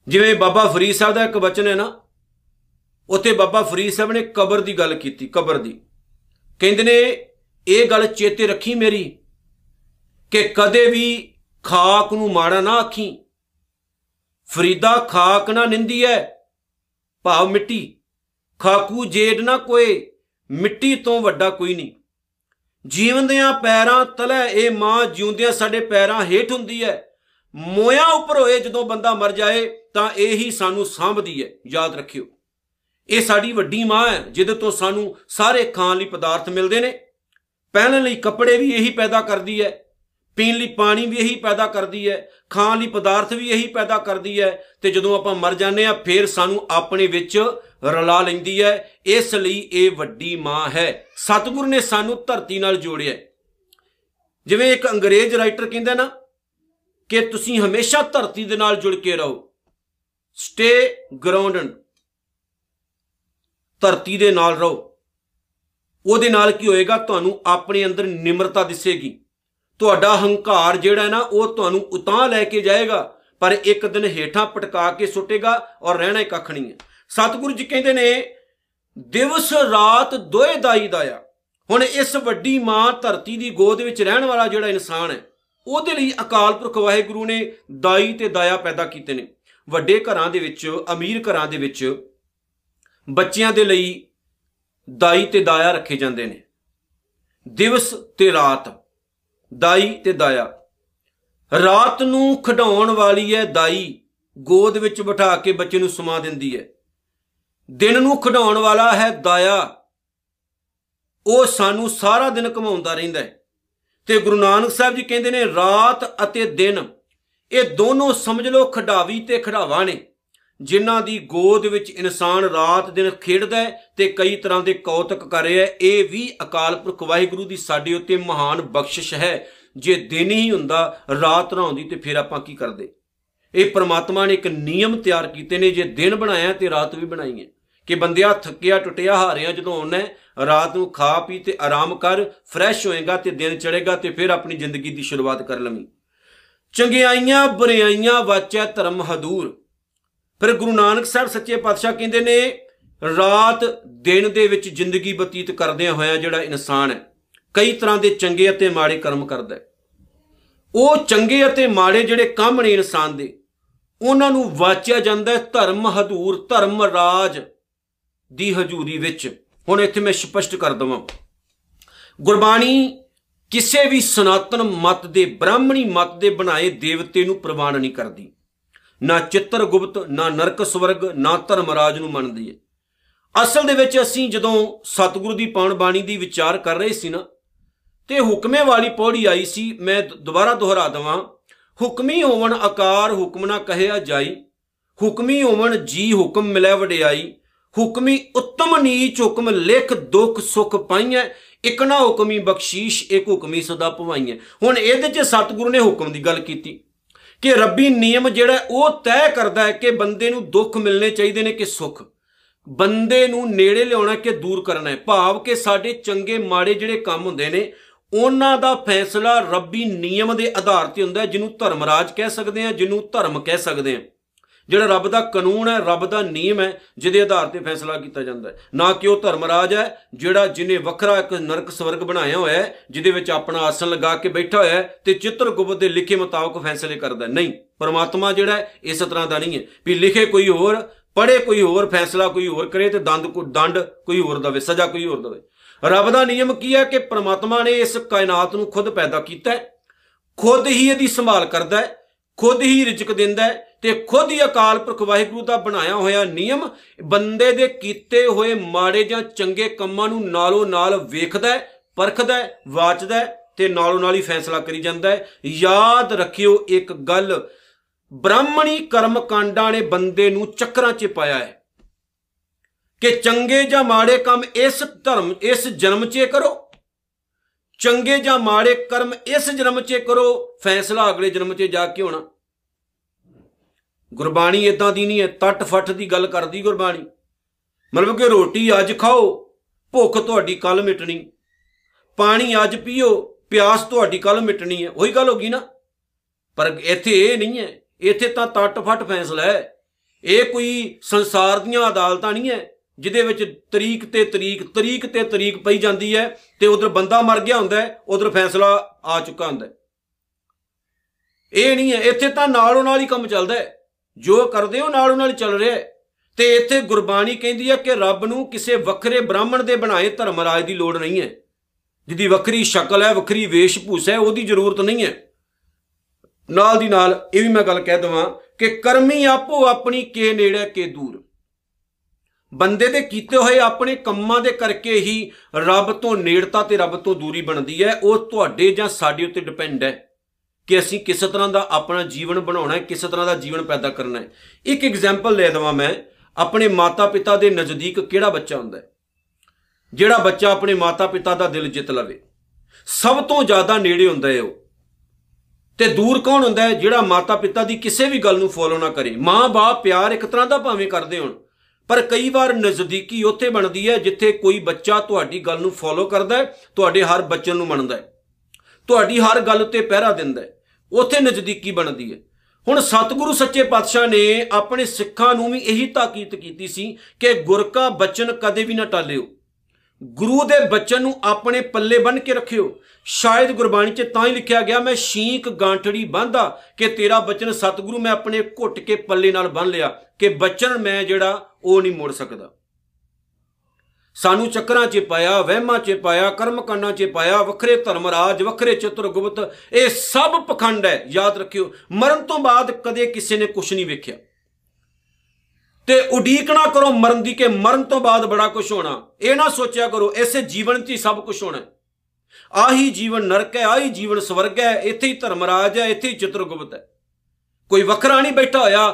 ਜਿਵੇਂ ਬਾਬਾ ਫਰੀਦ ਸਾਹਿਬ ਦਾ ਇੱਕ ਬਚਨ ਹੈ ਨਾ, ਉੱਥੇ ਬਾਬਾ ਫਰੀਦ ਸਾਹਿਬ ਨੇ ਕਬਰ ਦੀ ਗੱਲ ਕੀਤੀ, ਕਬਰ ਦੀ। ਕਹਿੰਦੇ ਨੇ, ਇਹ ਗੱਲ ਚੇਤੇ ਰੱਖੀ ਮੇਰੀ ਕਿ ਕਦੇ ਵੀ ਖਾਕ ਨੂੰ ਮਾੜਾ ਨਾ ਆਖੀ। ਫਰੀਦਾ ਖਾਕ ਨਾ ਨਿੰਦੀ ਹੈ, ਭਾਵ ਮਿੱਟੀ। ਖਾਕੂ ਜੇਡ ਨਾ ਕੋਏ, ਮਿੱਟੀ ਤੋਂ ਵੱਡਾ ਕੋਈ ਨਹੀਂ। ਜੀਵੰਦਿਆਂ ਪੈਰਾਂ ਤਲੇ, ਇਹ ਮਾਂ ਜਿਉਂਦਿਆਂ ਸਾਡੇ ਪੈਰਾਂ ਹੇਠ ਹੁੰਦੀ ਹੈ ਮੋਇਆ ਉੱਪਰ ਹੋਏ ਜਦੋਂ ਬੰਦਾ ਮਰ ਜਾਏ, ਤਾਂ ਇਹ ਹੀ ਸਾਨੂੰ ਸਾਂਭਦੀ ਹੈ ਯਾਦ ਰੱਖਿਓ, ਇਹ ਸਾਡੀ ਵੱਡੀ ਮਾਂ ਹੈ ਜਿਹਦੇ ਤੋਂ ਸਾਨੂੰ ਸਾਰੇ ਖਾਣ ਲਈ ਪਦਾਰਥ ਮਿਲਦੇ ਨੇ। ਪਹਿਨਣ ਲਈ ਕੱਪੜੇ ਵੀ ਇਹੀ ਪੈਦਾ ਕਰਦੀ ਹੈ ਪੀਣ ਲਈ ਪਾਣੀ ਵੀ ਇਹੀ ਪੈਦਾ ਕਰਦੀ ਹੈ, ਖਾਣ ਲਈ ਪਦਾਰਥ ਵੀ ਇਹੀ ਪੈਦਾ ਕਰਦੀ ਹੈ ਤੇ ਜਦੋਂ ਆਪਾਂ ਮਰ ਜਾਂਦੇ ਆ ਫੇਰ ਸਾਨੂੰ ਆਪਣੇ ਵਿੱਚ ਰਲਾ ਲੈਂਦੀ ਹੈ। ਇਸ ਲਈ ਇਹ ਵੱਡੀ ਮਾਂ ਹੈ। ਸਤਿਗੁਰ ਨੇ ਸਾਨੂੰ ਧਰਤੀ ਨਾਲ ਜੋੜਿਆ ਜਿਵੇਂ ਇੱਕ ਅੰਗਰੇਜ਼ ਰਾਈਟਰ ਕਹਿੰਦਾ ਨਾ ਕਿ ਤੁਸੀਂ ਹਮੇਸ਼ਾ ਧਰਤੀ ਦੇ ਨਾਲ ਜੁੜ ਕੇ ਰਹੋ। ਸਟੇ ਗਰਾਊਂਡਡ ਧਰਤੀ ਦੇ ਨਾਲ ਰਹੋ। ਉਹਦੇ ਨਾਲ ਕੀ ਹੋਏਗਾ? ਤੁਹਾਨੂੰ ਆਪਣੇ ਅੰਦਰ ਨਿਮਰਤਾ ਦਿਸੇਗੀ। ਤੁਹਾਡਾ ਹੰਕਾਰ ਜਿਹੜਾ ਨਾ, ਉਹ ਤੁਹਾਨੂੰ ਉਤਾਂ ਲੈ ਕੇ ਜਾਏਗਾ, ਪਰ ਇੱਕ ਦਿਨ ਹੇਠਾਂ ਪਟਕਾ ਕੇ ਸੁੱਟੇਗਾ ਔਰ ਰਹਿਣਾ ਹੀ ਕੱਖ ਨਹੀਂ ਹੈ। ਸਤਿਗੁਰੂ ਜੀ ਕਹਿੰਦੇ ਨੇ, ਦਿਵਸ ਰਾਤ ਦੋਏ ਦਾਈ ਦਾਇਆ ਹੁਣ ਇਸ ਵੱਡੀ ਮਾਂ ਧਰਤੀ ਦੀ ਗੋਦ ਵਿੱਚ ਰਹਿਣ ਵਾਲਾ ਜਿਹੜਾ ਇਨਸਾਨ ਹੈ, ਉਹਦੇ ਲਈ ਅਕਾਲ ਪੁਰਖ ਵਾਹਿਗੁਰੂ ਨੇ ਦਾਈ ਤੇ ਦਾਇਆ ਪੈਦਾ ਕੀਤੇ ਨੇ। ਵੱਡੇ ਘਰਾਂ ਦੇ ਵਿੱਚ, ਅਮੀਰ ਘਰਾਂ ਦੇ ਵਿੱਚ ਬੱਚਿਆਂ ਦੇ ਲਈ ਦਾਈ ਤੇ ਦਾਇਆ ਰੱਖੇ ਜਾਂਦੇ ਨੇ। ਦਿਵਸ ਤੇ ਰਾਤ ਦਾਈ ਤੇ ਦਾਇਆ। ਰਾਤ ਨੂੰ ਖਡਾਉਣ ਵਾਲੀ ਹੈ ਦਾਈ, ਗੋਦ ਵਿੱਚ ਬਿਠਾ ਕੇ ਬੱਚੇ ਨੂੰ ਸਮਾ ਦਿੰਦੀ ਹੈ ਦਿਨ ਨੂੰ ਖਡਾਉਣ ਵਾਲਾ ਹੈ ਦਾਇਆ। ਉਹ ਸਾਨੂੰ ਸਾਰਾ ਦਿਨ ਕਮਾਉਂਦਾ ਰਹਿੰਦਾ ਹੈ ਤੇ ਗੁਰੂ ਨਾਨਕ ਸਾਹਿਬ ਜੀ ਕਹਿੰਦੇ ਨੇ, ਰਾਤ ਅਤੇ ਦਿਨ, ਇਹ ਦੋਨੋਂ ਸਮਝ ਲਓ ਖਡਾਵੀ ਤੇ ਖਡਾਵਾ ਨੇ। ਜਿਨ੍ਹਾਂ ਦੀ ਗੋਦ ਵਿੱਚ ਇਨਸਾਨ ਰਾਤ ਦਿਨ ਖੇਡਦਾ ਹੈ ਤੇ ਕਈ ਤਰ੍ਹਾਂ ਦੇ ਕੌਤਕ ਕਰ ਰਿਹਾ ਹੈ, ਇਹ ਵੀ ਅਕਾਲ ਪੁਰਖ ਵਾਹਿਗੁਰੂ ਦੀ ਸਾਡੇ ਉੱਤੇ ਮਹਾਨ ਬਖਸ਼ਿਸ਼ ਹੈ। ਜੇ ਦਿਨ ਹੀ ਹੁੰਦਾ, ਰਾਤ ਨਾ ਹੁੰਦੀ ਤੇ ਫਿਰ ਆਪਾਂ ਕੀ ਕਰਦੇ? ਇਹ ਪ੍ਰਮਾਤਮਾ ਨੇ ਇੱਕ ਨਿਯਮ ਤਿਆਰ ਕੀਤੇ ਨੇ, ਜੇ ਦਿਨ ਬਣਾਇਆ ਤੇ ਰਾਤ ਵੀ ਬਣਾਈ ਹੈ। ਕਿ ਬੰਦਿਆ ਥੱਕਿਆ, ਟੁੱਟਿਆ, ਹਾਰਿਆ ਜਦੋਂ ਆਉਣਾ ਹੈ, ਰਾਤ ਨੂੰ ਖਾ ਪੀ ਤੇ ਆਰਾਮ ਕਰ ਫਰੈਸ਼ ਹੋਏਗਾ ਤੇ ਦਿਨ ਚੜੇਗਾ ਤੇ ਫਿਰ ਆਪਣੀ ਜ਼ਿੰਦਗੀ ਦੀ ਸ਼ੁਰੂਆਤ ਕਰ ਲਵੀਂ। ਚੰਗਿਆਈਆਂ ਬੁਰਾਈਆਂ ਵਾਚੈ ਧਰਮ ਹਦੂਰ। ਫਿਰ ਗੁਰੂ ਨਾਨਕ ਸਾਹਿਬ ਸੱਚੇ ਪਾਤਸ਼ਾਹ ਕਹਿੰਦੇ ਨੇ, ਰਾਤ ਦਿਨ ਦੇ ਵਿੱਚ ਜ਼ਿੰਦਗੀ ਬਤੀਤ ਕਰਦਿਆਂ ਹੋਇਆ ਜਿਹੜਾ ਇਨਸਾਨ ਹੈ, ਕਈ ਤਰ੍ਹਾਂ ਦੇ ਚੰਗੇ ਅਤੇ ਮਾੜੇ ਕਰਮ ਕਰਦਾ ਹੈ। ਉਹ ਚੰਗੇ ਅਤੇ ਮਾੜੇ ਜਿਹੜੇ ਕੰਮ ਨੇ ਇਨਸਾਨ ਦੇ, ਉਹਨਾਂ ਨੂੰ ਵਾਚਿਆ ਜਾਂਦਾ ਹੈ ਧਰਮ ਹਦੂਰ, ਧਰਮ ਰਾਜ ਦੀ ਹਜ਼ੂਰੀ ਵਿੱਚ। ਹੁਣ ਇੱਥੇ ਮੈਂ ਸਪਸ਼ਟ ਕਰ ਦਵਾਂ। ਗੁਰਬਾਣੀ ਕਿਸੇ ਵੀ ਸਨਾਤਨ ਮਤ ਦੇ, ਬ੍ਰਾਹਮਣੀ ਮਤ ਦੇ ਬਣਾਏ ਦੇਵਤੇ ਨੂੰ ਪ੍ਰਵਾਨ ਨਹੀਂ ਕਰਦੀ। ਨਾ ਚਿੱਤਰਗੁਪਤ, ਨਾ ਨਰਕ ਸਵਰਗ, ਨਾ ਧਰਮਰਾਜ ਨੂੰ ਮੰਨਦੀ ਹੈ ਅਸਲ ਦੇ ਵਿੱਚ ਅਸੀਂ ਜਦੋਂ ਸਤਿਗੁਰੂ ਦੀ ਪਾਉਣ ਬਾਣੀ ਦੀ ਵਿਚਾਰ ਕਰ ਰਹੇ ਸੀ ਨਾ, ਤੇ ਹੁਕਮੇ ਵਾਲੀ ਪੌੜੀ ਆਈ ਸੀ, ਮੈਂ ਦੁਬਾਰਾ ਦੁਹਰਾ ਦਵਾਂ। ਹੁਕਮੀ ਹੋਵਣ ਆਕਾਰ ਹੁਕਮ ਨਾ ਕਹਿਆ ਜਾਈ, ਹੁਕਮੀ ਹੋਵਣ ਜੀ ਹੁਕਮ ਮਿਲੇ ਵਡਿਆਈ, ਹੁਕਮੀ ਉੱਤਮ ਨੀਚ ਹੁਕਮ ਲਿਖ ਦੁੱਖ ਸੁਖ ਪਾਈਐ, ਇਕ ਨਾ ਹੁਕਮੀ ਬਖਸ਼ੀਸ਼, ਇੱਕ ਹੁਕਮੀ ਸਦਾ ਭਵਾਈਐ। ਹੁਣ ਇਹਦੇ 'ਚ ਸਤਿਗੁਰੂ ਨੇ ਹੁਕਮ ਦੀ ਗੱਲ ਕੀਤੀ। ਕਿ ਰੱਬੀ ਨਿਯਮ ਜਿਹੜਾ ਉਹ ਤੈਅ ਕਰਦਾ ਹੈ ਕਿ ਬੰਦੇ ਨੂੰ ਦੁੱਖ ਮਿਲਣੇ ਚਾਹੀਦੇ ਨੇ ਕਿ ਸੁੱਖ। ਬੰਦੇ ਨੂੰ ਨੇੜੇ ਲਿਆਉਣਾ ਕਿ ਦੂਰ ਕਰਨਾ ਹੈ। ਭਾਵ ਕਿ ਸਾਡੇ ਚੰਗੇ ਮਾੜੇ ਜਿਹੜੇ ਕੰਮ ਹੁੰਦੇ ਨੇ, ਉਹਨਾਂ ਦਾ ਫੈਸਲਾ ਰੱਬੀ ਨਿਯਮ ਦੇ ਆਧਾਰ ਤੇ ਹੁੰਦਾ ਹੈ, ਜਿਹਨੂੰ ਧਰਮਰਾਜ ਕਹਿ ਸਕਦੇ ਆ ਜਿਹਨੂੰ ਧਰਮ ਕਹਿ ਸਕਦੇ ਆ ਜਿਹੜਾ ਰੱਬ ਦਾ ਕਾਨੂੰਨ ਹੈ, ਰੱਬ ਦਾ ਨਿਯਮ ਹੈ, ਜਿਹਦੇ ਆਧਾਰ ਤੇ ਫੈਸਲਾ ਕੀਤਾ ਜਾਂਦਾ ਹੈ। ਨਾ ਕਿ ਉਹ ਧਰਮਰਾਜ ਹੈ, ਜਿਹੜਾ ਜਿਨੇ ਵੱਖਰਾ ਇੱਕ ਨਰਕ ਸਵਰਗ ਬਣਾਇਆ ਹੋਇਆ ਹੈ, ਜਿਹਦੇ ਵਿੱਚ ਆਪਣਾ ਆਸਣ ਲਗਾ ਕੇ ਬੈਠਾ ਹੋਇਆ ਹੈ ਤੇ ਚਿੱਤਰਗੁਪਤ ਦੇ ਲਿਖੇ ਮੁਤਾਬਕ ਫੈਸਲੇ ਕਰਦਾ ਨਹੀਂ, ਪਰਮਾਤਮਾ ਜਿਹੜਾ ਹੈ, ਇਸ ਤਰ੍ਹਾਂ ਦਾ ਨਹੀਂ ਹੈ ਵੀ ਲਿਖੇ ਕੋਈ ਹੋਰ ਪੜੇ ਕੋਈ ਹੋਰ, ਫੈਸਲਾ ਕੋਈ ਹੋਰ ਕਰੇ ਤੇ ਦੰਦ ਕੋ, ਦੰਡ ਕੋਈ ਹੋਰ ਦਵੇ, ਸਜ਼ਾ ਕੋਈ ਹੋਰ ਦਵੇ। ਰੱਬ ਦਾ ਨਿਯਮ ਕੀ ਹੈ ਕਿ ਪਰਮਾਤਮਾ ਨੇ ਇਸ ਕਾਇਨਾਤ ਨੂੰ ਖੁਦ ਪੈਦਾ ਕੀਤਾ ਹੈ, ਖੁਦ ਹੀ ਇਹਦੀ ਸੰਭਾਲ ਕਰਦਾ ਹੈ, ਖੁਦ ਹੀ ਰਿਜ਼ਕ ਦਿੰਦਾ ਹੈ ਤੇ ਖੁਦ ਹੀ ਅਕਾਲ ਪੁਰਖ ਵਾਹਿਗੁਰੂ ਦਾ ਬਣਾਇਆ ਹੋਇਆ ਨਿਯਮ ਬੰਦੇ ਦੇ ਕੀਤੇ ਹੋਏ ਮਾੜੇ ਜਾਂ ਚੰਗੇ ਕੰਮਾਂ ਨੂੰ ਨਾਲੋਂ ਨਾਲ ਵੇਖਦਾ ਹੈ, ਪਰਖਦਾ ਹੈ, ਵਾਚਦਾ ਹੈ ਤੇ ਨਾਲੋਂ ਨਾਲ ਹੀ ਫੈਸਲਾ ਕਰੀ ਜਾਂਦਾ ਹੈ। ਯਾਦ ਰੱਖਿਓ ਇੱਕ ਗੱਲ, ਬ੍ਰਾਹਮਣੀ ਕਰਮ ਕਾਂਡਾਂ ਨੇ ਬੰਦੇ ਨੂੰ ਚੱਕਰਾਂ 'ਚ ਪਾਇਆ ਹੈ ਕਿ ਚੰਗੇ ਜਾਂ ਮਾੜੇ ਕੰਮ ਇਸ ਧਰਮ, ਇਸ ਜਨਮ 'ਚ ਕਰੋ। ਚੰਗੇ ਜਾਂ ਮਾੜੇ ਕਰਮ ਇਸ ਜਨਮ 'ਚ ਕਰੋ, ਫੈਸਲਾ ਅਗਲੇ ਜਨਮ 'ਚ ਜਾ ਕੇ ਹੋਣਾ। ਗੁਰਬਾਣੀ ਇਦਾਂ ਦੀ ਨਹੀਂ ਹੈ ਟੱਟ ਫੱਟ ਦੀ ਗੱਲ ਕਰਦੀ ਗੁਰਬਾਣੀ। ਮਤਲਬ ਕਿ ਰੋਟੀ ਅੱਜ ਖਾਓ, ਭੁੱਖ ਤੁਹਾਡੀ ਕੱਲ ਮਿਟਣੀ। ਪਾਣੀ ਅੱਜ ਪੀਓ, ਪਿਆਸ ਤੁਹਾਡੀ ਕੱਲ ਮਿਟਣੀ ਹੈ। ਉਹੀ ਗੱਲ ਹੋ ਗਈ ਨਾ। ਪਰ ਇੱਥੇ ਇਹ ਨਹੀਂ ਹੈ। ਇੱਥੇ ਤਾਂ ਟੱਟ ਫੱਟ ਫੈਸਲਾ ਹੈ। ਇਹ ਕੋਈ ਸੰਸਾਰ ਦੀਆਂ ਅਦਾਲਤਾਂ ਨਹੀਂ ਹੈ, ਜਿਹਦੇ ਵਿੱਚ ਤਰੀਕ ਤੇ ਤਰੀਕ ਤਰੀਕ ਤੇ ਤਰੀਕ ਪਈ ਜਾਂਦੀ ਹੈ ਤੇ ਉਧਰ ਬੰਦਾ ਮਰ ਗਿਆ ਹੁੰਦਾ ਹੈ, ਉਧਰ ਫੈਸਲਾ ਆ ਚੁੱਕਾ ਹੁੰਦਾ ਹੈ। ਇਹ ਨਹੀਂ ਹੈ। ਇੱਥੇ ਤਾਂ ਨਾਲੋਂ ਨਾਲ ਹੀ ਕੰਮ ਚੱਲਦਾ ਹੈ। ਜੋ ਕਰਦੇ ਹੋ ਨਾਲੋਂ ਨਾਲ ਚੱਲ ਰਿਹਾ ਹੈ। ਤੇ ਇੱਥੇ ਗੁਰਬਾਣੀ ਕਹਿੰਦੀ ਹੈ ਕਿ ਰੱਬ ਨੂੰ ਕਿਸੇ ਵੱਖਰੇ ਬ੍ਰਾਹਮਣ ਦੇ ਬਣਾਏ ਧਰਮਰਾਜ ਦੀ ਲੋੜ ਨਹੀਂ ਹੈ। ਜਿਹਦੀ ਵੱਖਰੀ ਸ਼ਕਲ ਹੈ, ਵੱਖਰੀ ਵੇਸ਼ ਭੂਸਾ ਹੈ, ਉਹਦੀ ਜ਼ਰੂਰਤ ਨਹੀਂ ਹੈ। ਨਾਲ ਦੀ ਨਾਲ ਇਹ ਵੀ ਮੈਂ ਗੱਲ ਕਹਿ ਦਵਾਂ ਕਿ ਕਰਮੀ ਆਪੋ ਆਪਣੀ ਕੇ ਨੇੜੇ ਕੇ ਦੂਰ। ਬੰਦੇ ਦੇ ਕੀਤੇ ਹੋਏ ਆਪਣੇ ਕੰਮਾਂ ਦੇ ਕਰਕੇ ਹੀ ਰੱਬ ਤੋਂ ਨੇੜਤਾ ਤੇ ਰੱਬ ਤੋਂ ਦੂਰੀ ਬਣਦੀ ਹੈ, ਉਹ ਤੁਹਾਡੇ ਜਾਂ ਸਾਡੇ ਉੱਤੇ ਡਿਪੈਂਡ ਹੈ। ਕਿ ਅਸੀਂ ਕਿਸ ਤਰ੍ਹਾਂ ਦਾ ਆਪਣਾ ਜੀਵਨ ਬਣਾਉਣਾ ਹੈ, ਕਿਸ ਤਰ੍ਹਾਂ ਦਾ ਜੀਵਨ ਪੈਦਾ ਕਰਨਾ ਹੈ। ਇੱਕ ਐਗਜ਼ਾਮਪਲ ਲੈ ਦਵਾਂ ਮੈਂ, ਆਪਣੇ ਮਾਤਾ-ਪਿਤਾ ਦੇ ਨਜ਼ਦੀਕ ਕਿਹੜਾ ਬੱਚਾ ਹੁੰਦਾ ਹੈ? ਜਿਹੜਾ ਬੱਚਾ ਆਪਣੇ ਮਾਤਾ-ਪਿਤਾ ਦਾ ਦਿਲ ਜਿੱਤ ਲਵੇ। ਸਭ ਤੋਂ ਜ਼ਿਆਦਾ ਨੇੜੇ ਹੁੰਦਾ ਹੈ ਉਹ। ਤੇ ਦੂਰ ਕੌਣ ਹੁੰਦਾ ਹੈ? ਜਿਹੜਾ ਮਾਤਾ-ਪਿਤਾ ਦੀ ਕਿਸੇ ਵੀ ਗੱਲ ਨੂੰ ਫੋਲੋ ਨਾ ਕਰੇ। ਮਾਂ-ਬਾਪ ਪਿਆਰ ਇੱਕ ਤਰ੍ਹਾਂ ਦਾ ਭਾਵੇਂ ਕਰਦੇ ਹੋਣ, ਪਰ ਕਈ ਵਾਰ ਨਜ਼ਦੀਕੀ ਉੱਥੇ ਬਣਦੀ ਹੈ ਜਿੱਥੇ ਕੋਈ ਬੱਚਾ ਤੁਹਾਡੀ ਗੱਲ ਨੂੰ ਫੋਲੋ ਕਰਦਾ ਹੈ, ਤੁਹਾਡੇ ਹਰ ਬਚਨ ਨੂੰ ਮੰਨਦਾ ਹੈ। ਤੁਹਾਡੀ ਹਰ ਗੱਲ ਤੇ ਪਹਿਰਾ ਦਿੰਦਾ ਹੈ। ਉੱਥੇ ਨਜ਼ਦੀਕੀ ਬਣਦੀ ਹੈ। ਹੁਣ ਸਤਿਗੁਰੂ ਸੱਚੇ ਪਾਤਸ਼ਾਹ ਨੇ ਆਪਣੇ ਸਿੱਖਾਂ ਨੂੰ ਵੀ ਇਹੀ ਤਾਕੀਦ ਕੀਤੀ ਸੀ ਕਿ ਗੁਰ ਕਾ ਬਚਨ ਕਦੇ ਵੀ ਨਾ ਟਾਲਿਓ। ਗੁਰੂ ਦੇ ਬਚਨ ਨੂੰ ਆਪਣੇ ਪੱਲੇ ਬੰਨ ਕੇ ਰੱਖਿਓ। ਸ਼ਾਇਦ ਗੁਰਬਾਣੀ 'ਚ ਤਾਂ ਹੀ ਲਿਖਿਆ ਗਿਆ, ਮੈਂ ਸ਼ੀਕ ਗਾਂਠੜੀ ਬੰਦਾ ਕਿ ਤੇਰਾ ਬਚਨ ਸਤਿਗੁਰੂ ਮੈਂ ਆਪਣੇ ਘੁੱਟ ਕੇ ਪੱਲੇ ਨਾਲ ਬੰਨ ਲਿਆ, ਕਿ ਬਚਨ ਮੈਂ ਜਿਹੜਾ ਉਹ ਨਹੀਂ ਮੋੜ ਸਕਦਾ। ਸਾਨੂੰ ਚੱਕਰਾਂ 'ਚ ਪਾਇਆ, ਵਹਿਮਾਂ 'ਚ ਪਾਇਆ ਕਰਮਕਾਂਡਾਂ 'ਚ ਪਾਇਆ, ਵੱਖਰੇ ਧਰਮ ਰਾਜ ਵੱਖਰੇ ਚਤੁਰਗੁਪਤ, ਇਹ ਸਭ ਪਖੰਡ ਹੈ। ਯਾਦ ਰੱਖਿਓ, ਮਰਨ ਤੋਂ ਬਾਅਦ ਕਦੇ ਕਿਸੇ ਨੇ ਕੁਝ ਨਹੀਂ ਵੇਖਿਆ। ਤੇ ਉਡੀਕ ਨਾ ਕਰੋ ਮਰਨ ਦੀ ਕਿ ਮਰਨ ਤੋਂ ਬਾਅਦ ਬੜਾ ਕੁਝ ਹੋਣਾ। ਇਹ ਨਾ ਸੋਚਿਆ ਕਰੋ ਐਸੇ ਜੀਵਨ 'ਚ ਹੀ ਸਭ ਕੁਝ ਹੋਣਾ ਆਹੀ ਜੀਵਨ ਨਰਕ ਹੈ, ਆਹੀ ਜੀਵਨ ਸਵਰਗ ਹੈ, ਇੱਥੇ ਹੀ ਧਰਮਰਾਜ ਹੈ, ਇੱਥੇ ਹੀ ਚਤੁਰਗੁਪਤ ਹੈ। ਕੋਈ ਵੱਖਰਾ ਨਹੀਂ ਬੈਠਾ ਹੋਇਆ।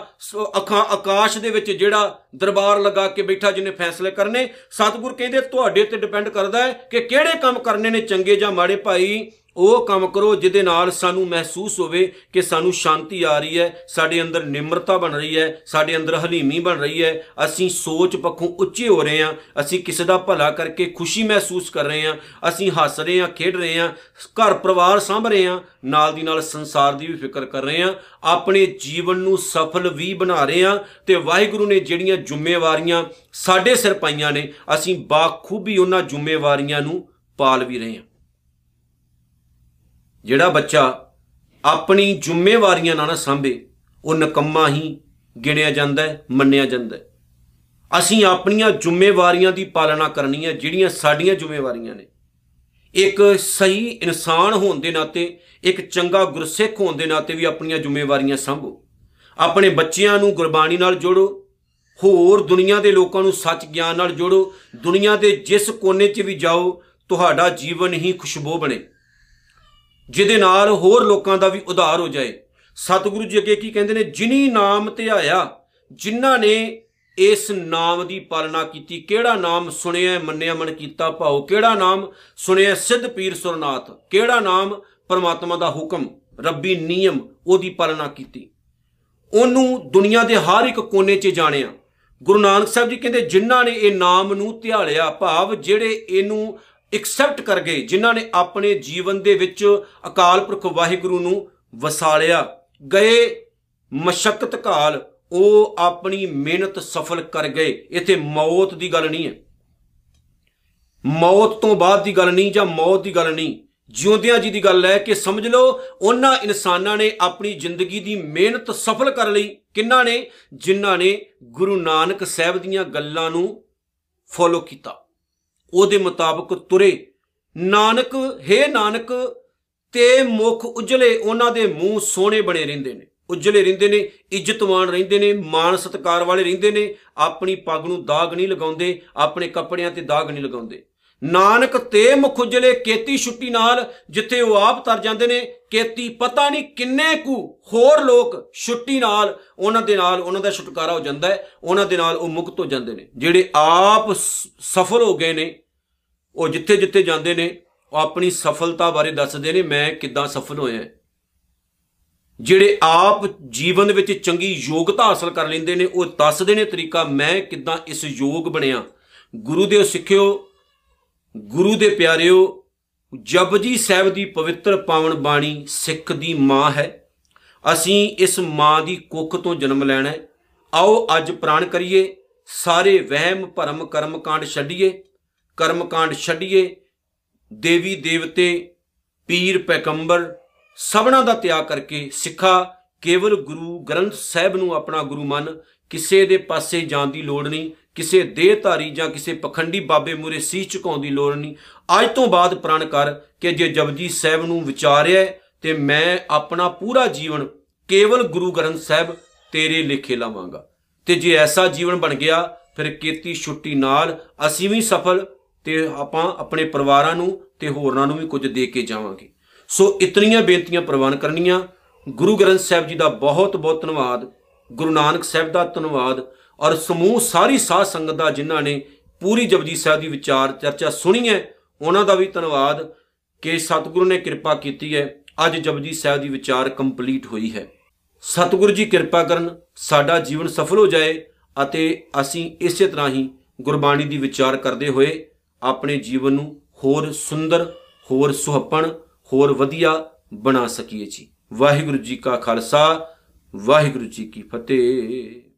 ਅੱਖਾਂ ਆਕਾਸ਼ ਦੇ ਵਿੱਚ ਜਿਹੜਾ ਦਰਬਾਰ ਲਗਾ ਕੇ ਬੈਠਾ ਜਿਹਨੇ ਫੈਸਲੇ ਕਰਨੇ, ਸਤਿਗੁਰ ਕਹਿੰਦੇ, ਤੁਹਾਡੇ ਤੇ ਡਿਪੈਂਡ ਕਰਦਾ ਹੈ ਕਿ ਕਿਹੜੇ ਕੰਮ ਕਰਨੇ ਨੇ ਚੰਗੇ ਜਾਂ ਮਾੜੇ ਭਾਈ। ਉਹ ਕੰਮ ਕਰੋ ਜਿਹਦੇ ਨਾਲ ਸਾਨੂੰ ਮਹਿਸੂਸ ਹੋਵੇ ਕਿ ਸਾਨੂੰ ਸ਼ਾਂਤੀ ਆ ਰਹੀ ਹੈ, ਸਾਡੇ ਅੰਦਰ ਨਿਮਰਤਾ ਬਣ ਰਹੀ ਹੈ, ਸਾਡੇ ਅੰਦਰ ਹਲੀਮੀ ਬਣ ਰਹੀ ਹੈ। ਅਸੀਂ ਸੋਚ ਪੱਖੋਂ ਉੱਚੇ ਹੋ ਰਹੇ ਹਾਂ, ਅਸੀਂ ਕਿਸੇ ਦਾ ਭਲਾ ਕਰਕੇ ਖੁਸ਼ੀ ਮਹਿਸੂਸ ਕਰ ਰਹੇ ਹਾਂ, ਅਸੀਂ ਹੱਸ ਰਹੇ ਹਾਂ, ਖੇਡ ਰਹੇ ਹਾਂ, ਘਰ ਪਰਿਵਾਰ ਸੰਭ ਰਹੇ ਹਾਂ, ਨਾਲ ਦੀ ਨਾਲ ਸੰਸਾਰ ਦੀ ਵੀ ਫਿਕਰ ਕਰ ਰਹੇ ਹਾਂ, ਆਪਣੇ ਜੀਵਨ ਨੂੰ ਸਫਲ ਵੀ ਬਣਾ ਰਹੇ ਹਾਂ ਤੇ ਵਾਹਿਗੁਰੂ ਨੇ ਜਿਹੜੀਆਂ ਜ਼ਿੰਮੇਵਾਰੀਆਂ ਸਾਡੇ ਸਿਰ ਪਾਈਆਂ ਨੇ, ਅਸੀਂ ਬਾਖੂਬੀ ਉਹਨਾਂ ਜ਼ਿੰਮੇਵਾਰੀਆਂ ਨੂੰ ਪਾਲ ਵੀ ਰਹੇ ਹਾਂ। ਜਿਹੜਾ ਬੱਚਾ ਆਪਣੀ ਜ਼ਿੰਮੇਵਾਰੀਆਂ ਨਾਲ ਨਾ ਸੰਭੇ, ਉਹ ਨਕੰਮਾ ਹੀ ਗਿਣਿਆ ਜਾਂਦਾ ਹੈ, ਮੰਨਿਆ ਜਾਂਦਾ ਹੈ। ਅਸੀਂ ਆਪਣੀਆਂ ਜ਼ਿੰਮੇਵਾਰੀਆਂ ਦੀ ਪਾਲਣਾ ਕਰਨੀ ਹੈ, ਜਿਹੜੀਆਂ ਸਾਡੀਆਂ ਜ਼ਿੰਮੇਵਾਰੀਆਂ ਨੇ। ਇੱਕ ਸਹੀ ਇਨਸਾਨ ਹੋਣ ਦੇ ਨਾਤੇ, ਇੱਕ ਚੰਗਾ ਗੁਰਸਿੱਖ ਹੋਣ ਦੇ ਨਾਤੇ ਵੀ ਆਪਣੀਆਂ ਜ਼ਿੰਮੇਵਾਰੀਆਂ ਸੰਭੋ। ਆਪਣੇ ਬੱਚਿਆਂ ਨੂੰ ਗੁਰਬਾਣੀ ਨਾਲ ਜੋੜੋ, ਹੋਰ ਦੁਨੀਆ ਦੇ ਲੋਕਾਂ ਨੂੰ ਸੱਚ ਗਿਆਨ ਨਾਲ ਜੋੜੋ। ਦੁਨੀਆ ਦੇ ਜਿਸ ਕੋਨੇ 'ਚ ਵੀ ਜਾਓ, ਤੁਹਾਡਾ ਜੀਵਨ ਹੀ ਖੁਸ਼ਬੂ ਬਣੇ। ਜਿਹਦੇ ਨਾਲ ਹੋਰ ਲੋਕਾਂ ਦਾ ਵੀ ਉਧਾਰ ਹੋ ਜਾਏ। ਸਤਿਗੁਰੂ ਜੀ ਅੱਗੇ ਕੀ ਕਹਿੰਦੇ ਨੇ? ਜਿਨੀ ਨਾਮ ਧਿਆਇਆ ਜਿਨ੍ਹਾਂ ਨੇ ਇਸ ਨਾਮ ਦੀ ਪਾਲਣਾ ਕੀਤੀ, ਕਿਹੜਾ ਨਾਮ ਸੁਣਿਆ, ਮੰਨਿਆ, ਮਨ ਕੀਤਾ ਭਾਉ? ਕਿਹੜਾ ਨਾਮ ਸੁਣਿਆ ਸਿੱਧ ਪੀਰ ਸੁਰਨਾਥ? ਕਿਹੜਾ ਨਾਮ ਪਰਮਾਤਮਾ ਦਾ ਹੁਕਮ, ਰੱਬੀ ਨਿਯਮ, ਉਹਦੀ ਪਾਲਣਾ ਕੀਤੀ? ਉਹਨੂੰ ਦੁਨੀਆ ਦੇ ਹਰ ਇੱਕ ਕੋਨੇ 'ਚ ਜਾਣਿਆ। ਗੁਰੂ ਨਾਨਕ ਸਾਹਿਬ ਜੀ ਕਹਿੰਦੇ, ਜਿਨ੍ਹਾਂ ਨੇ ਇਹ ਨਾਮ ਨੂੰ ਧਿਆਲਿਆ ਭਾਵ, ਜਿਹੜੇ ਇਹਨੂੰ ਐਕਸੈਪਟ ਕਰ ਗਏ, ਜਿਨ੍ਹਾਂ ਨੇ ਆਪਣੇ ਜੀਵਨ ਦੇ ਵਿੱਚ ਅਕਾਲ ਪੁਰਖ ਵਾਹਿਗੁਰੂ ਨੂੰ ਵਸਾਲਿਆ। ਗਏ ਮਸ਼ਕਤ ਕਾਲ, ਉਹ ਆਪਣੀ ਮਿਹਨਤ ਸਫਲ ਕਰ ਗਏ। ਇੱਥੇ ਮੌਤ ਦੀ ਗੱਲ ਨਹੀਂ ਹੈ। ਮੌਤ ਤੋਂ ਬਾਅਦ ਦੀ ਗੱਲ ਨਹੀਂ ਜਾਂ ਮੌਤ ਦੀ ਗੱਲ ਨਹੀਂ। ਜਿਉਂਦਿਆਂ ਜੀ ਦੀ ਗੱਲ ਹੈ ਕਿ ਸਮਝ ਲਓ, ਉਹਨਾਂ ਇਨਸਾਨਾਂ ਨੇ ਆਪਣੀ ਜ਼ਿੰਦਗੀ ਦੀ ਮਿਹਨਤ ਸਫਲ ਕਰ ਲਈ। ਕਿੰਨਾ ਨੇ? ਜਿਨ੍ਹਾਂ ਨੇ ਗੁਰੂ ਨਾਨਕ ਸਾਹਿਬ ਦੀਆਂ ਗੱਲਾਂ ਨੂੰ ਫੋਲੋ ਕੀਤਾ। ਉਹਦੇ ਮੁਤਾਬਕ ਤੁਰੇ। ਨਾਨਕ, ਹੈ ਨਾਨਕ, ਤੇ ਮੁਖ ਉਜਲੇ ਉਹਨਾਂ ਦੇ ਮੂੰਹ ਸੋਹਣੇ ਬਣੇ ਰਹਿੰਦੇ ਨੇ। ਉਜਲੇ ਰਹਿੰਦੇ ਨੇ ਇੱਜ਼ਤਮਾਨ ਰਹਿੰਦੇ ਨੇ, ਮਾਣ ਸਤਕਾਰ ਵਾਲੇ ਰਹਿੰਦੇ ਨੇ, ਆਪਣੀ ਪੱਗ ਨੂੰ ਦਾਗ ਨਹੀਂ ਲਗਾਉਂਦੇ, ਆਪਣੇ ਕੱਪੜਿਆਂ ਤੇ ਦਾਗ ਨਹੀਂ ਲਗਾਉਂਦੇ। ਨਾਨਕ ਤੇ ਮੁਖ ਉਜਲੇ ਕੇਤੀ ਛੁੱਟੀ ਨਾਲ ਜਿੱਥੇ ਉਹ ਆਪ ਤਰ ਜਾਂਦੇ ਨੇ, ਕੇਤੀ ਪਤਾ ਨਹੀਂ ਕਿੰਨੇ ਕੁ ਹੋਰ ਲੋਕ ਛੁੱਟੀ ਨਾਲ ਉਹਨਾਂ ਦੇ ਨਾਲ ਉਹਨਾਂ ਦਾ ਛੁਟਕਾਰਾ ਹੋ ਜਾਂਦਾ ਹੈ, ਉਹਨਾਂ ਦੇ ਨਾਲ ਉਹ ਮੁਕਤ ਹੋ ਜਾਂਦੇ ਨੇ। ਜਿਹੜੇ ਆਪ ਸਫਲ ਹੋ ਗਏ ਨੇ, ਉਹ ਜਿੱਥੇ ਜਿੱਥੇ ਜਾਂਦੇ ਨੇ, ਉਹ ਆਪਣੀ ਸਫਲਤਾ ਬਾਰੇ ਦੱਸਦੇ ਨੇ, ਮੈਂ ਕਿੱਦਾਂ ਸਫਲ ਹੋਇਆ। ਜਿਹੜੇ ਆਪ ਜੀਵਨ ਵਿੱਚ ਚੰਗੀ ਯੋਗਤਾ ਹਾਸਲ ਕਰ ਲੈਂਦੇ ਨੇ, ਉਹ ਦੱਸਦੇ ਨੇ ਤਰੀਕਾ, ਮੈਂ ਕਿੱਦਾਂ ਇਸ ਯੋਗ ਬਣਿਆ। ਗੁਰੂ ਦੇ ਸਿੱਖਿਓ ਗੁਰੂ ਦੇ ਪਿਆਰਿਓ, ਜਪਜੀ ਸਾਹਿਬ ਦੀ ਪਵਿੱਤਰ ਪਾਵਨ ਬਾਣੀ ਸਿੱਖ ਦੀ ਮਾਂ ਹੈ। ਅਸੀਂ ਇਸ ਮਾਂ ਦੀ ਕੁੱਖ ਤੋਂ ਜਨਮ ਲੈਣਾ ਹੈ। ਆਓ ਅੱਜ ਪ੍ਰਾਣ ਕਰੀਏ, ਸਾਰੇ ਵਹਿਮ, ਭਰਮ ਕਰਮ ਕਾਂਡ ਛੱਡੀਏ। ਕਰਮ ਕਾਂਡ ਛੱਡੀਏ। ਦੇਵੀ ਦੇਵਤੇ, ਪੀਰ ਪੈਗੰਬਰ, ਸਭਨਾ ਦਾ ਤਿਆਗ ਕਰਕੇ ਸਿੱਖਾ, ਕੇਵਲ ਗੁਰੂ ਗ੍ਰੰਥ ਸਾਹਿਬ ਨੂੰ ਆਪਣਾ ਗੁਰੂ ਮੰਨ, ਕਿਸੇ ਦੇ ਪਾਸੇ ਜਾਣ ਦੀ ਲੋੜ ਨਹੀਂ। ਕਿਸੇ ਦੇਹਧਾਰੀ ਜਾਂ ਕਿਸੇ ਪਖੰਡੀ ਬਾਬੇ ਮੂਰੇ ਸੀਸ ਝੁਕਾਉਣ ਦੀ ਲੋੜ ਨਹੀਂ। ਅੱਜ ਤੋਂ ਬਾਅਦ ਪ੍ਰਣ ਕਰ ਕਿ ਜੇ ਜਪਜੀ ਸਾਹਿਬ ਨੂੰ ਵਿਚਾਰਿਆ ਤੇ ਮੈਂ ਆਪਣਾ ਪੂਰਾ ਜੀਵਨ ਕੇਵਲ ਗੁਰੂ ਗ੍ਰੰਥ ਸਾਹਿਬ ਤੇਰੇ ਲਿਖੇ ਲਾਵਾਂਗਾ। ਤੇ ਜੇ ਐਸਾ ਜੀਵਨ ਬਣ ਗਿਆ, ਫਿਰ ਕੀਤੀ ਛੁੱਟੀ ਨਾਲ ਅਸੀਂ ਵੀ ਸਫਲ ਤੇ ਆਪਾਂ ਆਪਣੇ ਪਰਿਵਾਰਾਂ ਨੂੰ ਤੇ ਹੋਰਨਾਂ ਨੂੰ ਵੀ ਕੁਝ ਦੇ ਕੇ ਜਾਵਾਂਗੇ। ਸੋ ਇਤਨੀਆਂ ਬੇਨਤੀਆਂ ਪ੍ਰਵਾਨ ਕਰਨੀਆਂ। ਗੁਰੂ ਗ੍ਰੰਥ ਸਾਹਿਬ ਜੀ ਦਾ ਬਹੁਤ ਬਹੁਤ ਧੰਨਵਾਦ। ਗੁਰੂ ਨਾਨਕ ਸਾਹਿਬ ਦਾ ਧੰਨਵਾਦ। ਔਰ ਸਮੂਹ ਸਾਰੀ ਸਾਧ ਸੰਗਤ ਦਾ ਜਿਨ੍ਹਾਂ ਨੇ ਪੂਰੀ ਜਪਜੀ ਸਾਹਿਬ ਦੀ ਵਿਚਾਰ ਚਰਚਾ ਸੁਣੀ ਹੈ, ਉਹਨਾਂ ਦਾ ਵੀ ਧੰਨਵਾਦ ਕਿ ਸਤਿਗੁਰੂ ਨੇ ਕਿਰਪਾ ਕੀਤੀ ਹੈ, ਅੱਜ ਜਪਜੀ ਸਾਹਿਬ ਦੀ ਵਿਚਾਰ ਕੰਪਲੀਟ ਹੋਈ ਹੈ। ਸਤਿਗੁਰੂ ਜੀ ਕਿਰਪਾ ਕਰਨ, ਸਾਡਾ ਜੀਵਨ ਸਫਲ ਹੋ ਜਾਏ ਅਤੇ ਅਸੀਂ ਇਸੇ ਤਰ੍ਹਾਂ ਹੀ ਗੁਰਬਾਣੀ ਦੀ ਵਿਚਾਰ ਕਰਦੇ ਹੋਏ ਆਪਣੇ ਜੀਵਨ ਨੂੰ ਹੋਰ ਸੁੰਦਰ, ਹੋਰ ਸੁਹੱਪਣ, ਹੋਰ ਵਧੀਆ ਬਣਾ ਸਕੀਏ ਜੀ। ਵਾਹਿਗੁਰੂ ਜੀ ਕਾ ਖਾਲਸਾ, ਵਾਹਿਗੁਰੂ ਜੀ ਕੀ ਫਤਿਹ।